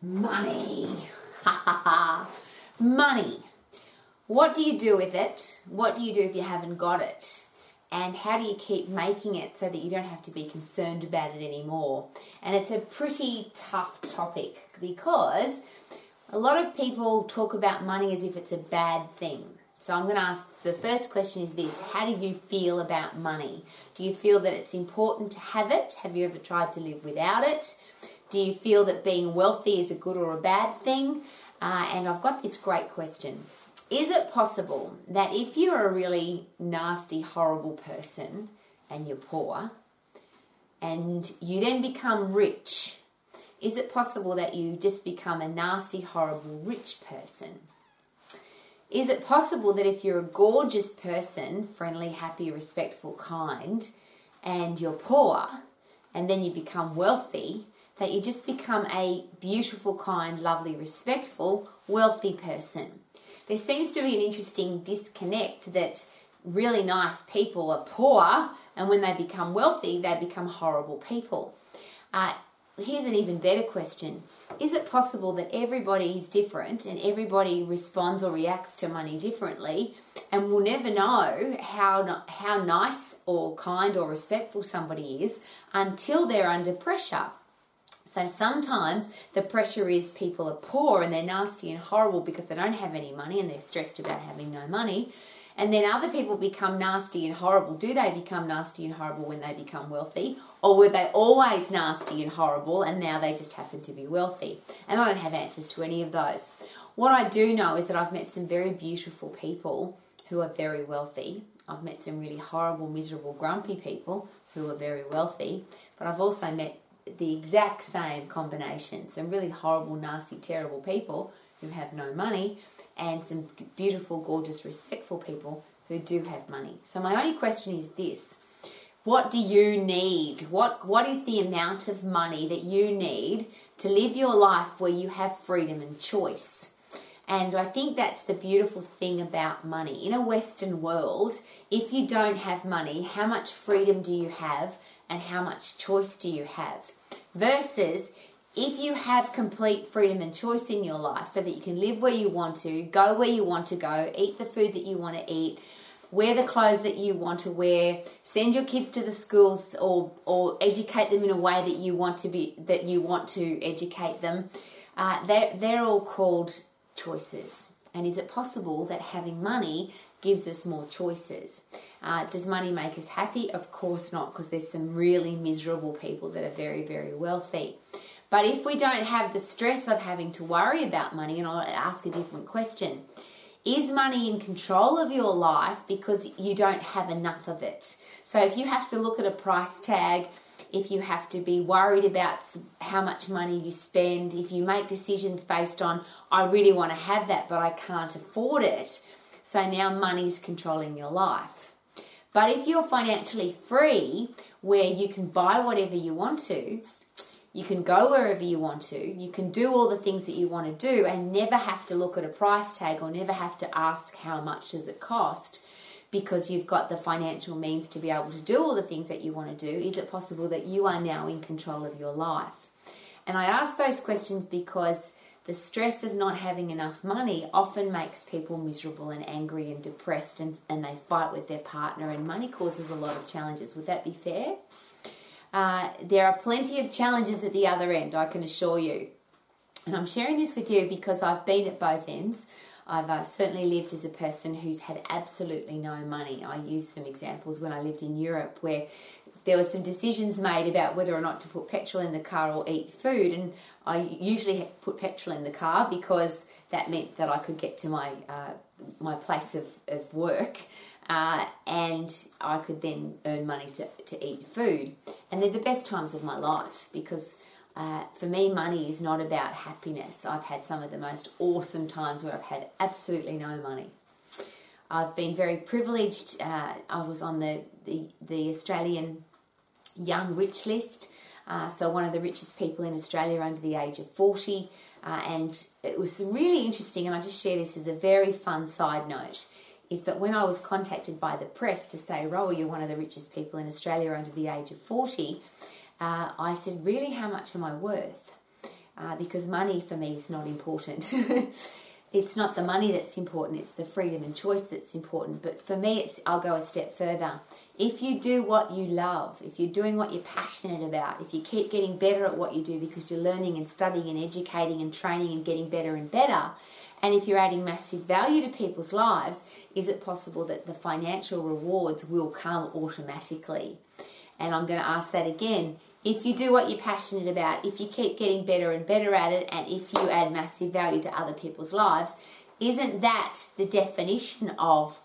Money. Ha ha ha. Money. What do you do with it? What do you do if you haven't got it? And how do you keep making it so that you don't have to be concerned about it anymore? And it's a pretty tough topic because a lot of people talk about money as if it's a bad thing. So I'm going to ask the first question is this How do you feel about money? Do you feel that it's important to have it? Have you ever tried to live without it? Do you feel that being wealthy is a good or a bad thing? Uh, and I've got this great question. Is it possible that if you're a really nasty, horrible person and you're poor, and you then become rich, is it possible that you just become a nasty, horrible, rich person? Is it possible that if you're a gorgeous person, friendly, happy, respectful, kind, and you're poor, and then you become wealthy, that you just become a beautiful, kind, lovely, respectful, wealthy person? There seems to be an interesting disconnect that really nice people are poor, and when they become wealthy, they become horrible people. Uh, here's an even better question Is it possible that everybody is different and everybody responds or reacts to money differently, and we'll never know how, how nice or kind or respectful somebody is until they're under pressure? So sometimes the pressure is people are poor and they're nasty and horrible because they don't have any money and they're stressed about having no money. And then other people become nasty and horrible. Do they become nasty and horrible when they become wealthy? Or were they always nasty and horrible and now they just happen to be wealthy? And I don't have answers to any of those. What I do know is that I've met some very beautiful people who are very wealthy. I've met some really horrible, miserable, grumpy people who are very wealthy. But I've also met the exact same combination some really horrible, nasty, terrible people who have no money, and some beautiful, gorgeous, respectful people who do have money. So, my only question is this what do you need? What, what is the amount of money that you need to live your life where you have freedom and choice? And I think that's the beautiful thing about money. In a Western world, if you don't have money, how much freedom do you have and how much choice do you have? Versus if you have complete freedom and choice in your life so that you can live where you want to, go where you want to go, eat the food that you want to eat, wear the clothes that you want to wear, send your kids to the schools or or educate them in a way that you want to be that you want to educate them. Uh, they're, they're all called choices. And is it possible that having money gives us more choices. Uh, does money make us happy? Of course not, because there's some really miserable people that are very, very wealthy. But if we don't have the stress of having to worry about money, and I'll ask a different question is money in control of your life because you don't have enough of it? So if you have to look at a price tag, if you have to be worried about how much money you spend, if you make decisions based on, I really want to have that, but I can't afford it, so now money's controlling your life. But if you're financially free, where you can buy whatever you want to, you can go wherever you want to, you can do all the things that you want to do and never have to look at a price tag or never have to ask how much does it cost because you've got the financial means to be able to do all the things that you want to do, is it possible that you are now in control of your life? And I ask those questions because the stress of not having enough money often makes people miserable and angry and depressed, and, and they fight with their partner, and money causes a lot of challenges. Would that be fair? Uh, there are plenty of challenges at the other end, I can assure you. And I'm sharing this with you because I've been at both ends. I've uh, certainly lived as a person who's had absolutely no money. I use some examples when I lived in Europe where there were some decisions made about whether or not to put petrol in the car or eat food, and I usually put petrol in the car because that meant that I could get to my uh, my place of, of work, uh, and I could then earn money to, to eat food. And they're the best times of my life because uh, for me, money is not about happiness. I've had some of the most awesome times where I've had absolutely no money. I've been very privileged. Uh, I was on the, the, the Australian Young Rich List. Uh, so, one of the richest people in Australia under the age of 40. Uh, and it was really interesting, and I just share this as a very fun side note. Is that when I was contacted by the press to say, Roa, you're one of the richest people in Australia under the age of 40, uh, I said, Really, how much am I worth? uh, because money for me is not important. it's not the money that's important, it's the freedom and choice that's important. But for me, it's I'll go a step further. If you do what you love, if you're doing what you're passionate about, if you keep getting better at what you do because you're learning and studying and educating and training and getting better and better, and if you're adding massive value to people's lives, is it possible that the financial rewards will come automatically? And I'm going to ask that again. If you do what you're passionate about, if you keep getting better and better at it, and if you add massive value to other people's lives, isn't that the definition of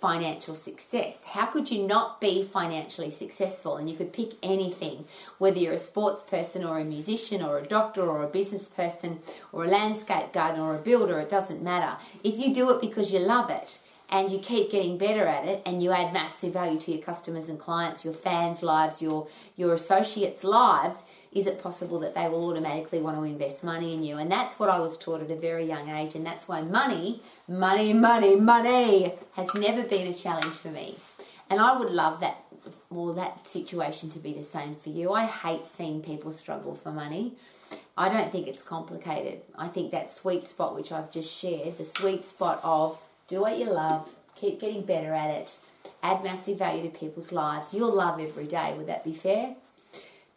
financial success. How could you not be financially successful? And you could pick anything, whether you're a sports person or a musician or a doctor or a business person or a landscape gardener or a builder, it doesn't matter. If you do it because you love it, and you keep getting better at it and you add massive value to your customers and clients, your fans' lives, your your associates' lives, is it possible that they will automatically want to invest money in you? And that's what I was taught at a very young age, and that's why money, money, money, money has never been a challenge for me. And I would love that well that situation to be the same for you. I hate seeing people struggle for money. I don't think it's complicated. I think that sweet spot which I've just shared, the sweet spot of do what you love, keep getting better at it, add massive value to people's lives. You'll love every day. Would that be fair?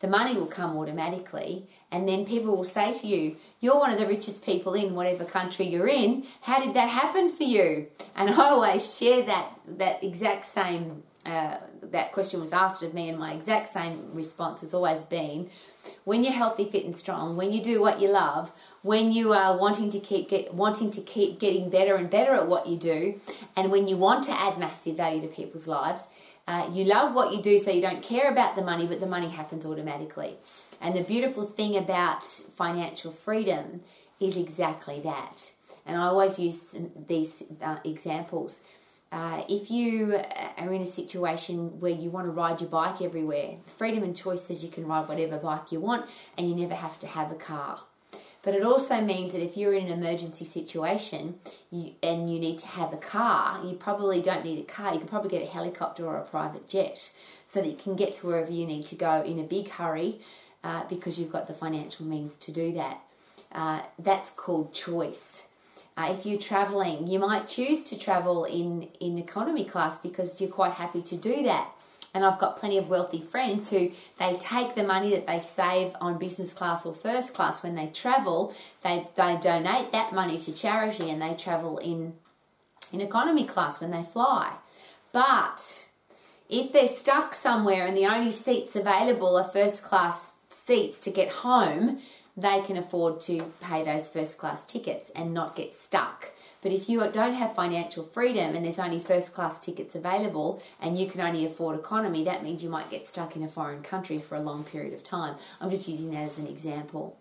The money will come automatically, and then people will say to you, You're one of the richest people in whatever country you're in. How did that happen for you? And I always share that, that exact same, uh, that question was asked of me, and my exact same response has always been when you're healthy, fit, and strong, when you do what you love, when you are wanting to keep get, wanting to keep getting better and better at what you do, and when you want to add massive value to people's lives, uh, you love what you do, so you don't care about the money, but the money happens automatically. And the beautiful thing about financial freedom is exactly that. And I always use these uh, examples. Uh, if you are in a situation where you want to ride your bike everywhere, freedom and choice says you can ride whatever bike you want and you never have to have a car. But it also means that if you're in an emergency situation you, and you need to have a car, you probably don't need a car. You could probably get a helicopter or a private jet so that you can get to wherever you need to go in a big hurry uh, because you've got the financial means to do that. Uh, that's called choice. Uh, if you're traveling, you might choose to travel in, in economy class because you're quite happy to do that. And I've got plenty of wealthy friends who they take the money that they save on business class or first class when they travel, they, they donate that money to charity and they travel in, in economy class when they fly. But if they're stuck somewhere and the only seats available are first class seats to get home, they can afford to pay those first class tickets and not get stuck. But if you don't have financial freedom and there's only first class tickets available and you can only afford economy, that means you might get stuck in a foreign country for a long period of time. I'm just using that as an example.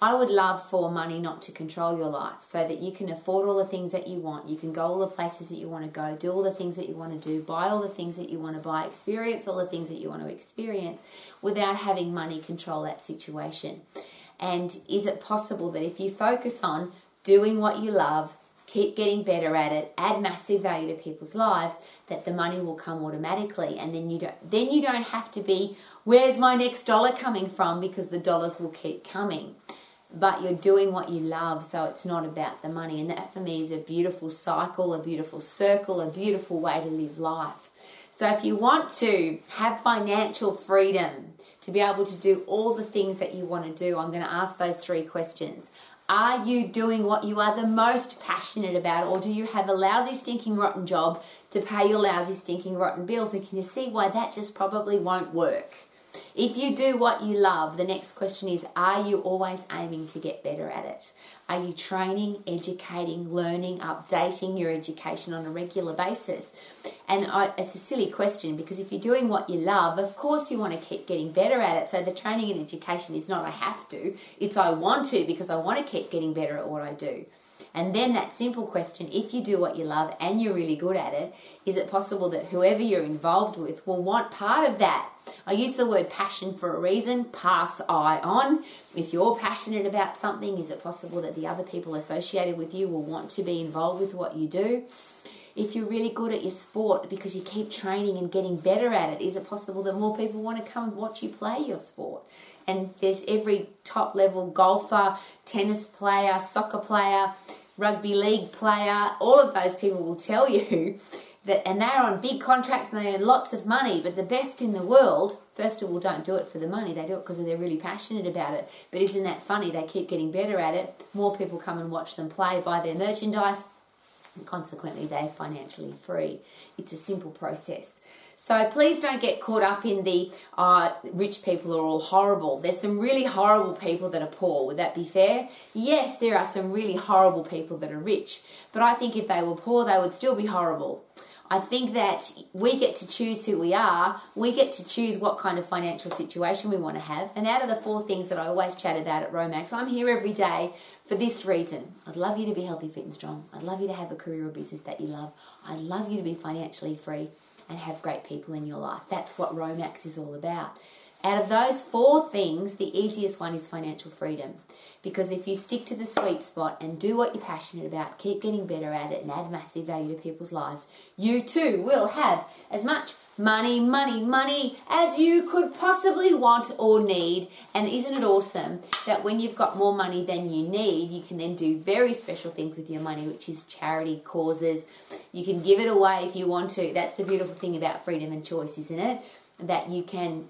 I would love for money not to control your life so that you can afford all the things that you want. You can go all the places that you want to go, do all the things that you want to do, buy all the things that you want to buy, experience all the things that you want to experience without having money control that situation. And is it possible that if you focus on doing what you love, keep getting better at it, add massive value to people's lives, that the money will come automatically and then you don't then you don't have to be where's my next dollar coming from because the dollars will keep coming. But you're doing what you love, so it's not about the money. And that for me is a beautiful cycle, a beautiful circle, a beautiful way to live life. So if you want to have financial freedom, to be able to do all the things that you want to do, I'm going to ask those three questions. Are you doing what you are the most passionate about, or do you have a lousy, stinking, rotten job to pay your lousy, stinking, rotten bills? And can you see why that just probably won't work? If you do what you love, the next question is Are you always aiming to get better at it? Are you training, educating, learning, updating your education on a regular basis? And I, it's a silly question because if you're doing what you love, of course you want to keep getting better at it. So the training and education is not I have to, it's I want to because I want to keep getting better at what I do. And then that simple question if you do what you love and you're really good at it, is it possible that whoever you're involved with will want part of that? I use the word passion for a reason. Pass I on. If you're passionate about something, is it possible that the other people associated with you will want to be involved with what you do? If you're really good at your sport because you keep training and getting better at it, is it possible that more people want to come and watch you play your sport? And there's every top level golfer, tennis player, soccer player, rugby league player, all of those people will tell you that, and they're on big contracts and they earn lots of money, but the best in the world, first of all, don't do it for the money, they do it because they're really passionate about it. But isn't that funny? They keep getting better at it. More people come and watch them play, buy their merchandise, and consequently, they're financially free. It's a simple process. So please don't get caught up in the uh, rich people are all horrible. There's some really horrible people that are poor. Would that be fair? Yes, there are some really horrible people that are rich. But I think if they were poor, they would still be horrible. I think that we get to choose who we are. We get to choose what kind of financial situation we want to have. And out of the four things that I always chat about at Romax, I'm here every day for this reason. I'd love you to be healthy, fit, and strong. I'd love you to have a career or business that you love. I'd love you to be financially free and have great people in your life. That's what Romax is all about. Out of those four things, the easiest one is financial freedom. Because if you stick to the sweet spot and do what you're passionate about, keep getting better at it, and add massive value to people's lives, you too will have as much money, money, money as you could possibly want or need. And isn't it awesome that when you've got more money than you need, you can then do very special things with your money, which is charity causes. You can give it away if you want to. That's the beautiful thing about freedom and choice, isn't it? That you can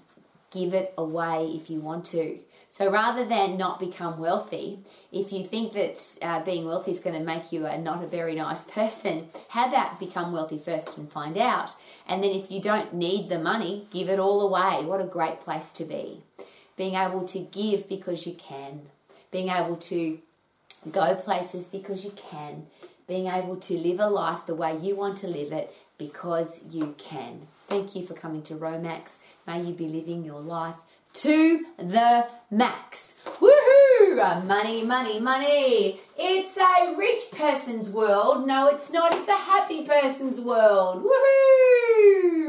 give it away if you want to. So rather than not become wealthy, if you think that uh, being wealthy is going to make you a, not a very nice person, how about become wealthy first and find out? And then if you don't need the money, give it all away. What a great place to be. Being able to give because you can. Being able to go places because you can. Being able to live a life the way you want to live it because you can. Thank you for coming to Romax. May you be living your life to the max. Woohoo! Uh, money, money, money. It's a rich person's world. No, it's not. It's a happy person's world. Woohoo!